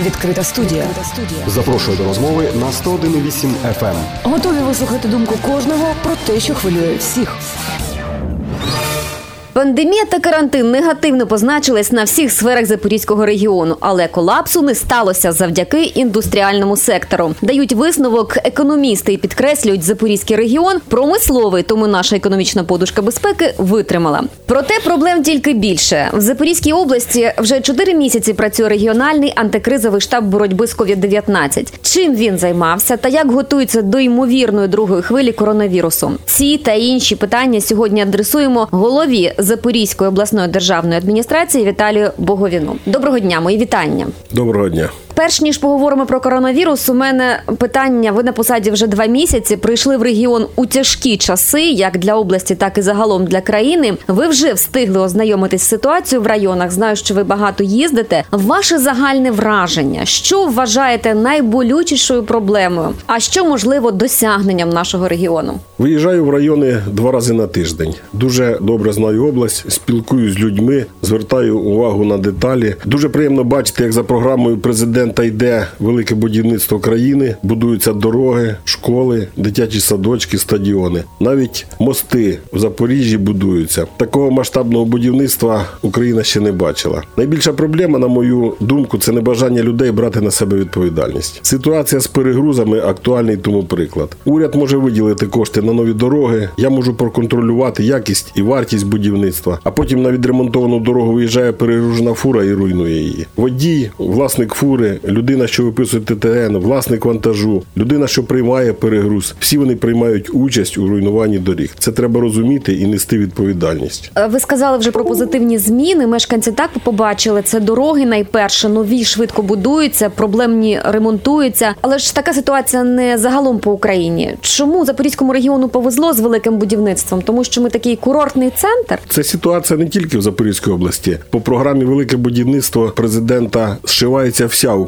Відкрита студія. Запрошую до розмови на 101,8 FM. Готові вислухати думку кожного про те, що хвилює всіх. Пандемія та карантин негативно позначились на всіх сферах запорізького регіону, але колапсу не сталося завдяки індустріальному сектору. Дають висновок економісти і підкреслюють запорізький регіон промисловий, тому наша економічна подушка безпеки витримала. Проте проблем тільки більше в Запорізькій області. Вже чотири місяці працює регіональний антикризовий штаб боротьби з COVID-19. Чим він займався та як готується до ймовірної другої хвилі коронавірусу? Ці та інші питання сьогодні адресуємо голові. Запорізької обласної державної адміністрації Віталію Боговіну. Доброго дня, мої вітання. Доброго дня. Перш ніж поговоримо про коронавірус, у мене питання. Ви на посаді вже два місяці прийшли в регіон у тяжкі часи, як для області, так і загалом для країни. Ви вже встигли ознайомитись з ситуацією в районах. Знаю, що ви багато їздите. Ваше загальне враження, що вважаєте найболючішою проблемою, а що можливо досягненням нашого регіону? Виїжджаю в райони два рази на тиждень. Дуже добре знаю область, спілкуюсь з людьми, звертаю увагу на деталі. Дуже приємно бачити, як за програмою президента йде велике будівництво країни, будуються дороги, школи, дитячі садочки, стадіони. Навіть мости в Запоріжжі будуються. Такого масштабного будівництва Україна ще не бачила. Найбільша проблема, на мою думку, це небажання людей брати на себе відповідальність. Ситуація з перегрузами актуальний тому приклад. Уряд може виділити кошти на нові дороги. Я можу проконтролювати якість і вартість будівництва. А потім на відремонтовану дорогу виїжджає перегружена фура і руйнує її. Водій, власник фури, людина, що виписує ТТН, власник вантажу, людина, що приймає перегруз. Всі вони приймають участь у руйнуванні доріг. Це треба розуміти і нести відповідальність. Е, Ви сказали вже про позитивні зміни. Мешканці так побачили це дороги. Найперше нові швидко будуються, проблемні ремонтуються. Але ж така ситуація не загалом по Україні. Чому Запорізькому регіону повезло з великим будівництвом? Тому що ми такий курортний центр. Це ситуація не тільки в Запорізькій області. По програмі Велике будівництво президента зшивається вся Україна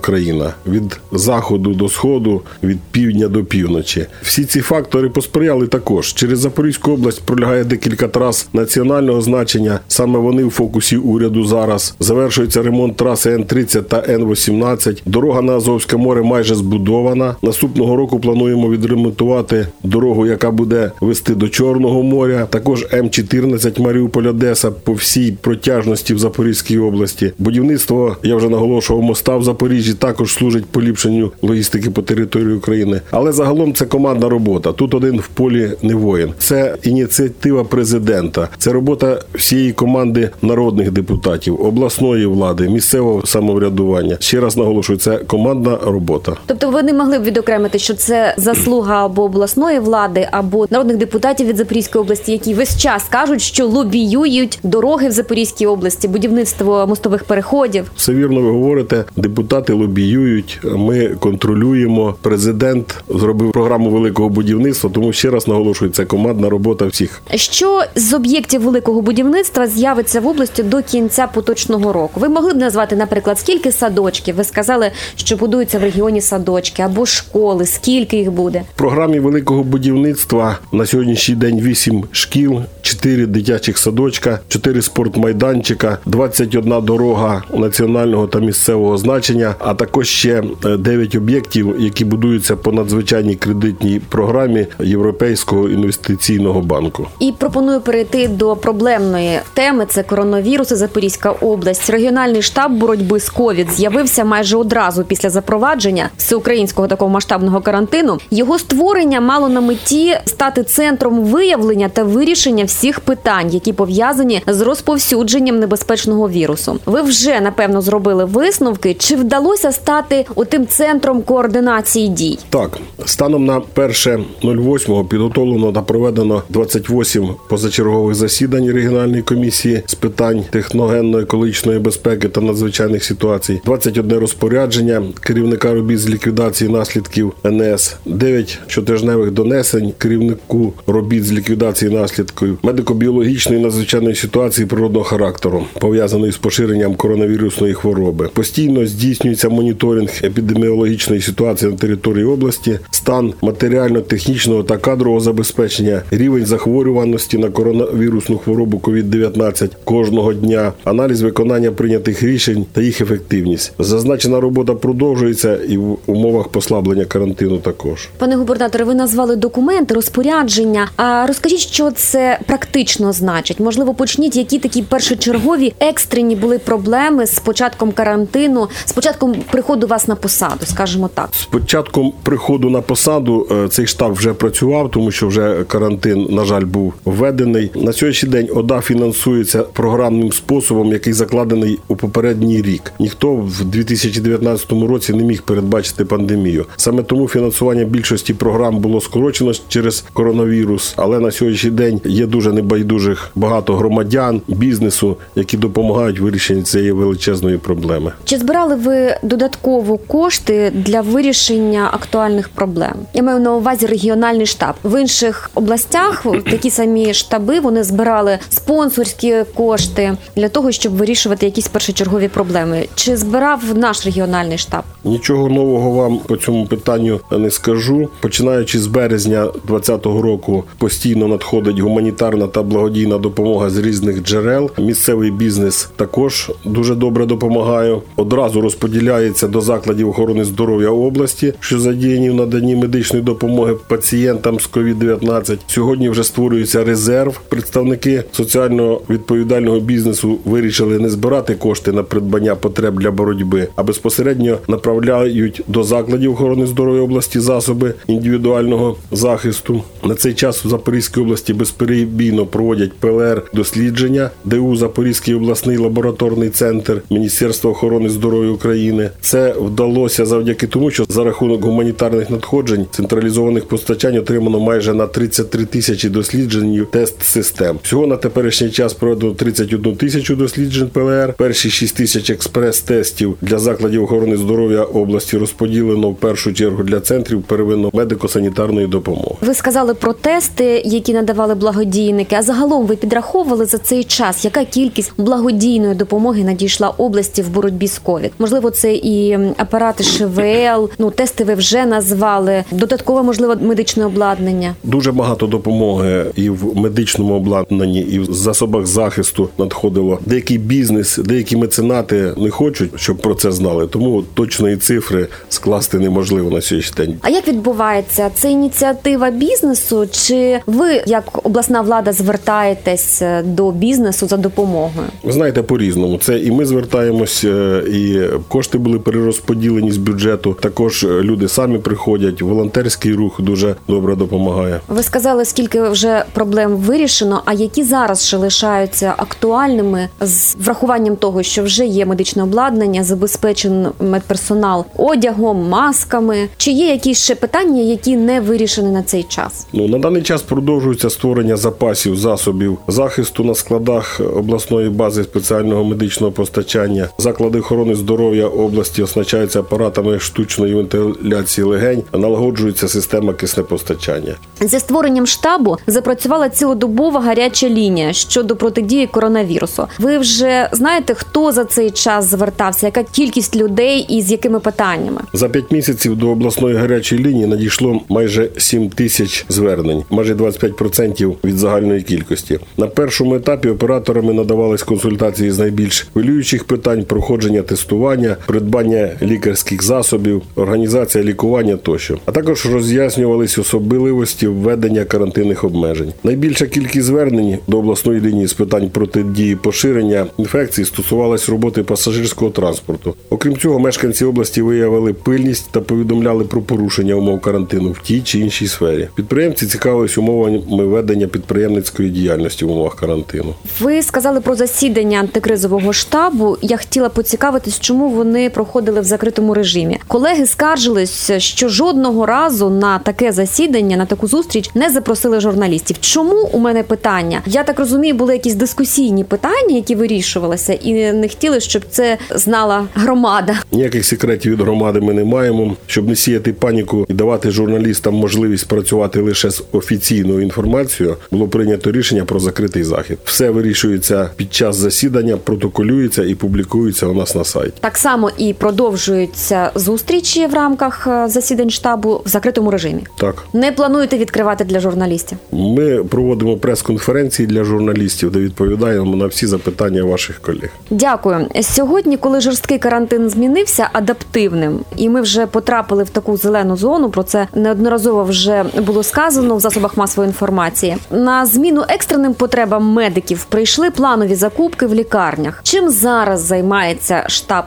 від заходу до сходу, від півдня до півночі. Всі ці фактори посприяли також. Через Запорізьку область пролягає декілька трас національного значення. Саме вони в фокусі уряду зараз. Завершується ремонт траси Н-30 та Н-18. Дорога на Азовське море майже збудована. Наступного року плануємо відремонтувати дорогу, яка буде вести до Чорного моря. Також М14 Маріуполь Одеса по всій протяжності в Запорізькій області. Будівництво я вже наголошував моста в Запоріжжі. Також служить поліпшенню логістики по території України. Але загалом це командна робота. Тут один в полі не воїн. Це ініціатива президента. Це робота всієї команди народних депутатів, обласної влади, місцевого самоврядування. Ще раз наголошую, це командна робота. Тобто ви не могли б відокремити, що це заслуга або обласної влади, або народних депутатів від Запорізької області, які весь час кажуть, що лобіюють дороги в Запорізькій області, будівництво мостових переходів. Все вірно, ви говорите. Депутати лобіюють. Ми контролюємо. Президент зробив програму великого будівництва. Тому ще раз наголошую, це командна робота всіх. Що з об'єктів великого будівництва з'явиться в області до кінця поточного року? Ви могли б назвати, наприклад, скільки садочків? Ви сказали, що будуються в регіоні садочки або школи. Скільки їх буде? В програмі великого будівництва на сьогоднішній день 8 шкіл, 4 дитячих садочка, 4 спортмайданчика, 21 дорога національного та місцевого значення, а також ще 9 об'єктів, які будуються по надзвичайній кредитній програмі Європейського інвестиційного банку. І пропоную перейти до проблемної теми. Це коронавірус і Запорізька область. Регіональний штаб боротьби з ковід з'явився майже одразу після запровадження всеукраїнського такого масштабного карантину. Його створення мало на меті стати центром виявлення та вирішення всіх питань, які пов'язані з розповсюдженням небезпечного вірусу. Ви вже напевно зробили висновки, чи вдалося стати отим центром координації дій? Так, станом на 1.08 підготовлено та проведено 28 позачергових засідань регіональної комісії з питань техногенно-екологічної безпеки та надзвичайних ситуацій, 21 розпорядження керівника робіт з ліквідації наслідків НС, 9 щотижневих донесень керівнику робіт з ліквідації наслідків медико-біологічної надзвичайної ситуації природного характеру, пов'язаної з поширенням коронавірусної хвороби. Постійно здійснюється моніторинг епідеміологічної ситуації на території області, стан матеріально-технічного та кадрового забезпечення, рівень захворюваності на коронавірусну хворобу COVID-19 кожного дня, аналіз виконання прийнятих рішень та їх ефективність. Зазначена робота продовжується і в умовах послаблення карантину також. Пане губернаторе, ви назвали документи, розпорядження. А розкажіть, що це практично значить? Можливо, почніть, які такі першочергові екстрені були проблеми з початком карантину, з початком приходу вас на посаду, скажімо так. З початком приходу на посаду е, цей штаб вже працював, тому що вже карантин, на жаль, був введений. На сьогоднішній день ОДА фінансується програмним способом, який закладений у попередній рік. Ніхто в 2019 році не міг передбачити пандемію. Саме тому фінансування більшості програм було скорочено через коронавірус. Але на сьогоднішній день є дуже небайдужих багато громадян, бізнесу, які допомагають вирішенні цієї величезної проблеми. Чи збирали ви додатково кошти для вирішення актуальних проблем? Я маю на увазі регіональний штаб в інших областях. Такі самі штаби вони збирали спонсорські кошти для того, щоб вирішувати якісь першочергові проблеми. Чи збирав наш регіональний штаб? Нічого нового вам по цьому питанню не скажу. Починаючи з березня 2020 року, постійно надходить гуманітарна та благодійна допомога з різних джерел. Місцевий бізнес також дуже добре допомагає. Одразу розподіляється до закладів охорони здоров'я області, що задіяні в наданні медичної допомоги пацієнтам з COVID-19. Сьогодні вже створюється резерв. Представники соціально відповідального бізнесу вирішили не збирати кошти на придбання потреб для боротьби, а безпосередньо направляють до закладів охорони здоров'я області засоби індивідуального захисту. На цей час у Запорізькій області безперебійно проводять ПЛР дослідження, ДУ Запорізький обласний лабораторний центр Міністерства охорони здоров'я України. Це вдалося завдяки тому, що за рахунок гуманітарних надходжень централізованих постачань отримано майже на 33 тисячі досліджень тест систем. Всього на теперішній час проведено 31 тисячу досліджень ПЛР. Перші 6 тисяч експрес-тестів для закладів охорони здоров'я області розподілено в першу чергу для центрів первинно медико-санітарної допомоги. Ви сказали про тести, які надавали благодійники. А загалом ви підраховували за цей час, яка кількість благодійної допомоги надійшла області в боротьбі з ковід? Можливо, це і апарати ШВЛ, ну тести ви вже назвали. Додаткове можливо медичне обладнання. Дуже багато допомоги і в медичному обладнанні, і в засобах захисту надходило. Деякий бізнес, деякі меценати не хочуть, щоб про це знали. Тому точної цифри скласти неможливо на сьогоднішній день. А як відбувається це ініціатива бізнесу? Чи ви, як обласна влада, звертаєтесь е, до бізнесу за допомогою? Ви знаєте, по-різному. Це і ми звертаємось, е, і кошти були перерозподілені з бюджету. Також е, люди самі приходять. Волонтерський рух дуже добре допомагає. Ви сказали, скільки вже проблем вирішено, а які зараз ще лишаються актуальними з врахуванням того, що вже є медичне обладнання, забезпечений медперсонал одягом, масками. Чи є якісь ще питання, які не вирішені на цей час? Ну на даний час продовжується створення запасів засобів захисту на складах обласної бази спеціального медичного постачання. Заклади охорони здоров'я області оснащаються апаратами штучної вентиляції легень, налагоджується система киснепостачання. Зі створенням штабу запрацювала цілодобова гаряча лінія щодо протидії коронавірусу. Ви вже знаєте, хто за цей час звертався, яка кількість людей і з якими питаннями? За п'ять місяців до обласної гарячої лінії надійшло майже 7 тисяч звернень, майже 25% від загальної кількості. На першому етапі операторами надавались консультації з найбільш хвилюючих питань, проходження тестування, придбання лікарських засобів, організація лікування тощо, а також роз'яснювались особливості введення карантинних обмежень. Найбільша кількість звернень до обласної лінії з питань протидії поширення інфекції стосувалась роботи пасажирського транспорту. Окрім цього, мешканці області виявили пильність та повідомляли про порушення умов карантину в тій чи іншій сфері. Підприємці цікавились умовами ведення підприємницької діяльності в умовах карантину. Ви сказали про засідання антикризового штабу. Я хотіла поцікавитись, чому вони проходили в закритому режимі. Колеги скаржились, що жодного разу на таке засідання, на таку зустріч не запросили журналістів. Чому у мене питання? Я так розумію, були якісь дискусійні питання, які вирішувалися, і не хотіли, щоб це знала громада. Ніяких секретів від громади ми не маємо, щоб не сіяти паніку і давати журналістам можливість працювати лише з офіційною інформацією. Було прийнято рішення про закритий захід. Все вирішується під час засідання, протоколюється і публікується у нас на сайті. Так само і продовжуються зустрічі в рамках е, засідань штабу в закритому режимі. Так. Не плануєте відкривати для журналістів? Ми проводимо прес-конференції для журналістів, де відповідаємо на всі запитання ваших колег. Дякую. Сьогодні, коли жорсткий карантин змінився адаптивним, і ми вже потрапили в таку зелену зону. Про це неодноразово вже було сказано в засобах масової інформації. На зміну екстреним потребам медиків прийшли планові закупки в лікарнях. Чим зараз займається штаб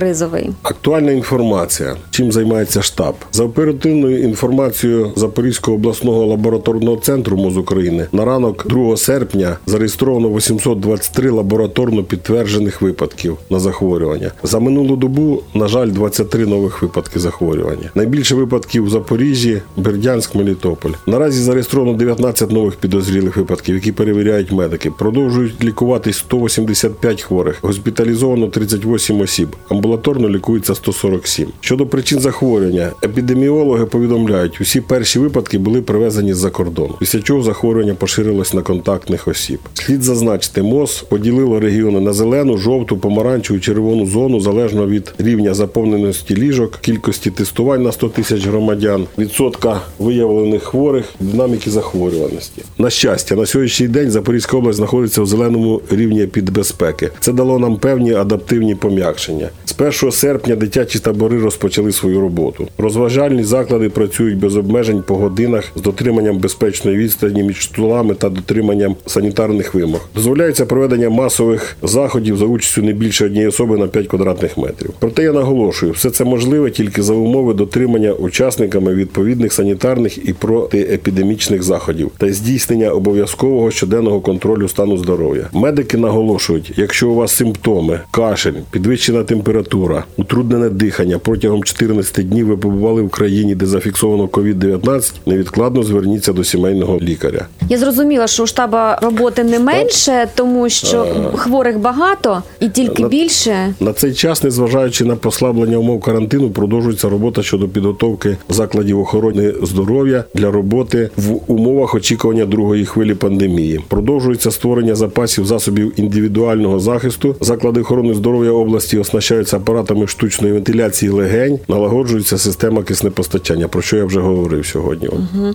антикризовий? Актуальна інформація. Чим займається штаб? За оперативною інформацією Запорізького обласного лабораторного центру МОЗ України на ранок 2 серпня зареєстровано 823 лабораторно підтверджених випадків на захворювання. За минулу добу, на жаль, 23 нових випадки захворювання. Найбільше випадків в Запоріжжі, Бердянськ, Мелітополь. Наразі зареєстровано 19 нових підозрілих випадків, які перевіряють медики. Продовжують лікуватись 185 хворих, госпіталізовано 38 осіб, амбулаторно лікується 147. Щодо причин захворювання, епідеміологи повідомляють, усі перші випадки були привезені з-за кордону, після чого захворювання поширилось на контактних осіб. Слід зазначити, МОЗ поділило регіони на зелену, жовту, помаранчеву, червону зону залежно від рівня заповненості ліжок, кількості тестувань на 100 тисяч громадян, відсотка виявлених хворих, динаміки захворюваності. На щастя, на сьогоднішній день Запорізька область знаходиться в зеленому рівні підбезпеки. Це дало нам певні адаптивні пом'якшення. З 1 серпня дитячі табори розпочали свою роботу. Розважальні заклади працюють без обмежень по годинах з дотриманням безпечної відстані між столами та дотриманням санітарних вимог. Дозволяється проведення масових заходів за участю не більше однієї особи на 5 квадратних метрів. Проте я наголошую, все це можливе тільки за умови дотримання учасниками відповідних санітарних і протиепідемічних заходів та здійснення обов'язкового щоденного контролю стану здоров'я. Медики наголошують, якщо у вас симптоми, кашель, підвищена температура, утруднене дихання протягом 14 днів ви побували в країні, де зафіксовано COVID-19, невідкладно зверніться до сімейного лікаря. Я зрозуміла, що у штаба роботи не менше, тому що хворих багато і тільки На- більше. На цей час, незважаючи на послаблення умов карантину, продовжується робота щодо підготовки закладів охорони здоров'я для роботи в умовах очікування другої хвилі пандемії. Продовжується створення запасів засобів індивідуального захисту. Заклади охорони здоров'я області оснащаються апаратами штучної вентиляції легень, налагоджується система киснепостачання, про що я вже говорив сьогодні.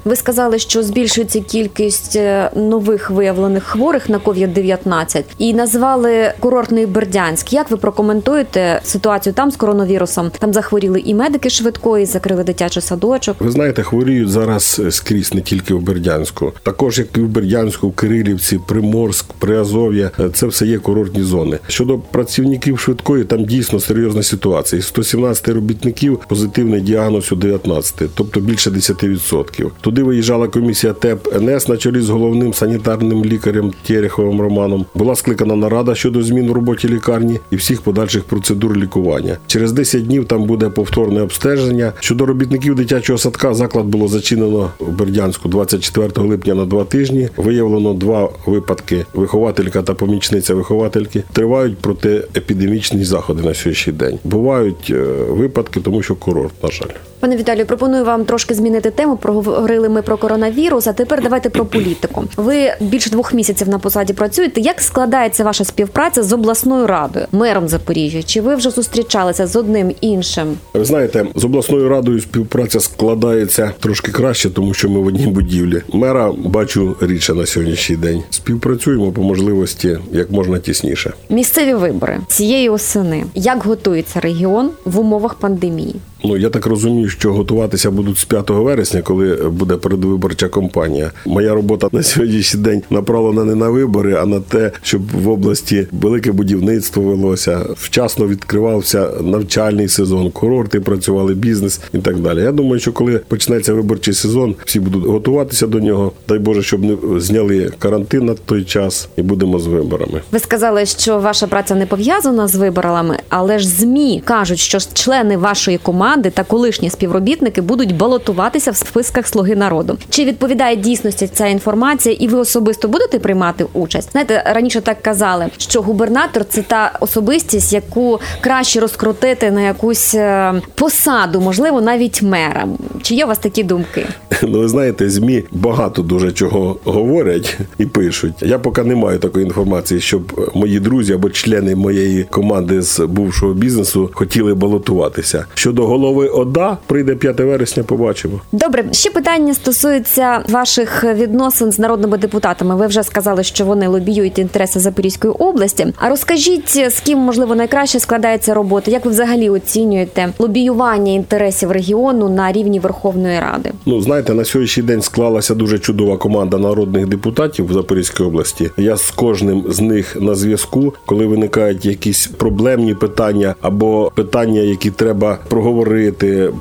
Ви сказали, що збільшується кількість е, нових виявлених хворих на COVID-19 і назвали курортний Бердянськ. Як ви прокоментуєте ситуацію там з коронавірусом? Там захворіли і медики швидкої, закрили дитячий садочок. Ви знаєте, хворіють зараз е, скрізь не тільки в Бердянську, також як і в Бердянську, в Кирилівці, Приморськ, Приазов'я. Е, Це все є курортні зони. Щодо працівників швидкої, там дійсно серйозна ситуація. Із 117 робітників позитивний діагноз у 19, тобто більше 10%. Туди виїжджала комісія ТЕП НС на чолі з головним санітарним лікарем Тереховим Романом. Була скликана нарада щодо змін в роботі лікарні і всіх подальших процедур лікування. Через 10 днів там буде повторне обстеження. Щодо робітників дитячого садка, заклад було зачинено в Бердянську 24 липня на два тижні. Виявлено два випадки: вихователька та помічниця виховательки. Тривають протиепідемічні заходи на сьогоднішній день. Бувають е, випадки, тому що курорт, на жаль. Пане Віталію, пропоную вам трошки змінити тему. Проговорили ми про коронавірус. А тепер давайте про політику. Ви більше двох місяців на посаді працюєте. Як складається ваша співпраця з обласною радою, мером Запоріжжя? Чи ви вже зустрічалися з одним іншим? Ви знаєте, з обласною радою співпраця складається трошки краще, тому що ми в одній будівлі. Мера бачу рідше на сьогоднішній день. Співпрацюємо по можливості як можна тісніше. Місцеві вибори цієї осени. Як готується регіон в умовах пандемії? Ну я так розумію, що готуватися будуть з 5 вересня, коли буде передвиборча кампанія. Моя робота на сьогоднішній день направлена не на вибори, а на те, щоб в області велике будівництво велося, вчасно відкривався навчальний сезон, курорти працювали, бізнес і так далі. Я думаю, що коли почнеться виборчий сезон, всі будуть готуватися до нього. Дай Боже, щоб не зняли карантин на той час, і будемо з виборами. Ви сказали, що ваша праця не пов'язана з виборами, але ж змі кажуть, що члени вашої команди команди та колишні співробітники будуть балотуватися в списках Слуги народу. Чи відповідає дійсності ця інформація, і ви особисто будете приймати участь? Знаєте, раніше так казали, що губернатор це та особистість, яку краще розкрутити на якусь е, посаду, можливо, навіть мера. Чи є у вас такі думки? Ну, ви знаєте, змі багато дуже чого говорять і пишуть. Я поки не маю такої інформації, щоб мої друзі або члени моєї команди з бувшого бізнесу хотіли балотуватися. Щодо голови ОДА, прийде 5 вересня, побачимо. Добре, ще питання стосується ваших відносин з народними депутатами. Ви вже сказали, що вони лобіюють інтереси Запорізької області. А розкажіть, з ким можливо найкраще складається робота? Як ви взагалі оцінюєте лобіювання інтересів регіону на рівні Верховної Ради? Ну, знаєте, на сьогоднішній день склалася дуже чудова команда народних депутатів в Запорізькій області. Я з кожним з них на зв'язку, коли виникають якісь проблемні питання або питання, які треба проговорити,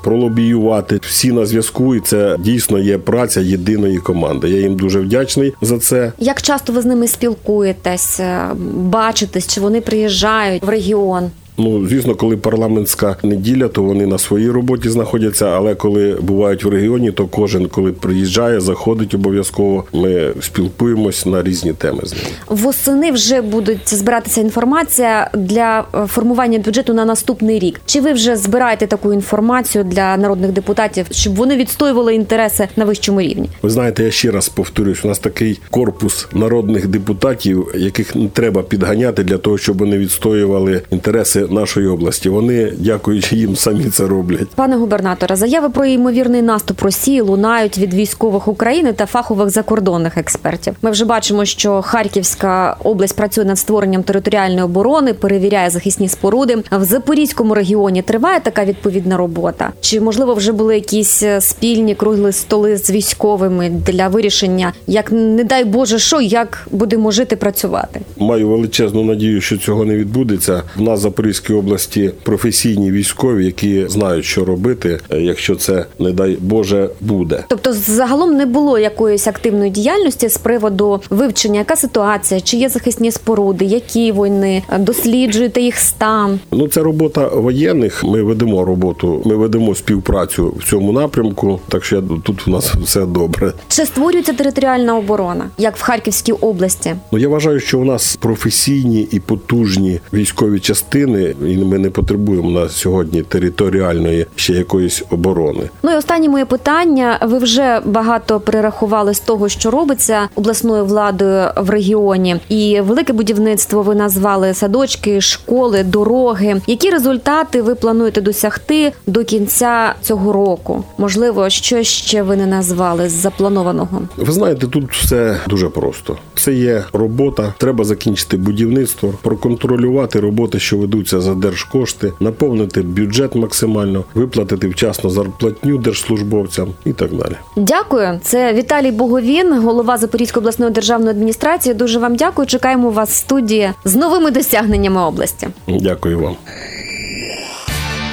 пролобіювати. Всі на зв'язку, і це дійсно є праця єдиної команди. Я їм дуже вдячний за це. Як часто ви з ними спілкуєтесь, е, бачитесь, чи вони приїжджають в регіон? Ну, звісно, коли парламентська неділя, то вони на своїй роботі знаходяться. Але коли бувають в регіоні, то кожен, коли приїжджає, заходить обов'язково. Ми спілкуємось на різні теми з ними. Восени вже будуть збиратися інформація для е, формування бюджету на наступний рік. Чи ви вже збираєте таку інформацію для народних депутатів, щоб вони відстоювали інтереси на вищому рівні? Ви знаєте, я ще раз повторюсь, у нас такий корпус народних депутатів, яких не треба підганяти для того, щоб вони відстоювали інтереси нашої області. Вони, дякуючи їм, самі це роблять. Пане губернаторе, заяви про ймовірний наступ Росії лунають від військових України та фахових закордонних експертів. Ми вже бачимо, що Харківська область працює над створенням територіальної оборони, перевіряє захисні споруди. В Запорізькому регіоні триває така відповідна робота. Чи можливо вже були якісь е, спільні кругли столи з військовими для вирішення, як не дай Боже, що як будемо жити працювати? Маю величезну надію, що цього не відбудеться. В нас в Запорізькій області професійні військові, які знають, що робити, е, якщо це не дай Боже буде. Тобто, загалом не було якоїсь активної діяльності з приводу вивчення, яка ситуація, чи є захисні споруди, які вони досліджуєте їх стан. Ну, це робота воєнних. Ми ведемо роботу, ми ведемо співпрацю в цьому напрямку. Так що я тут у нас все добре. Чи створюється територіальна оборона, як в Харківській області? Ну я вважаю, що у нас професійні і потужні військові частини, і ми не потребуємо на сьогодні територіальної ще якоїсь оборони. Ну і останнє моє питання. Ви вже багато перерахували з того, що робиться обласною владою в регіоні, і велике будівництво ви назвали садочки, школи, дороги. Які результати ви плануєте досягти до кінця цього року? Можливо, що ще ви не назвали з запланованого? Ви знаєте, тут все дуже просто. Це є робота. Треба закінчити будівництво, проконтролювати роботи, що ведуться за держкошти, наповнити бюджет максимально, виплатити вчасно зарплатню держслужбовцям і так далі. Дякую. Це Віталій Боговін, голова Запорізької обласної державної адміністрації. Дуже вам дякую. Чекаємо вас в студії з новими досягненнями області. Дякую вам.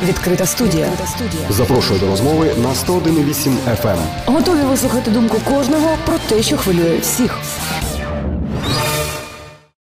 Відкрита студія. Запрошую до розмови на 101,8 FM. Готові вислухати думку кожного про те, що хвилює всіх.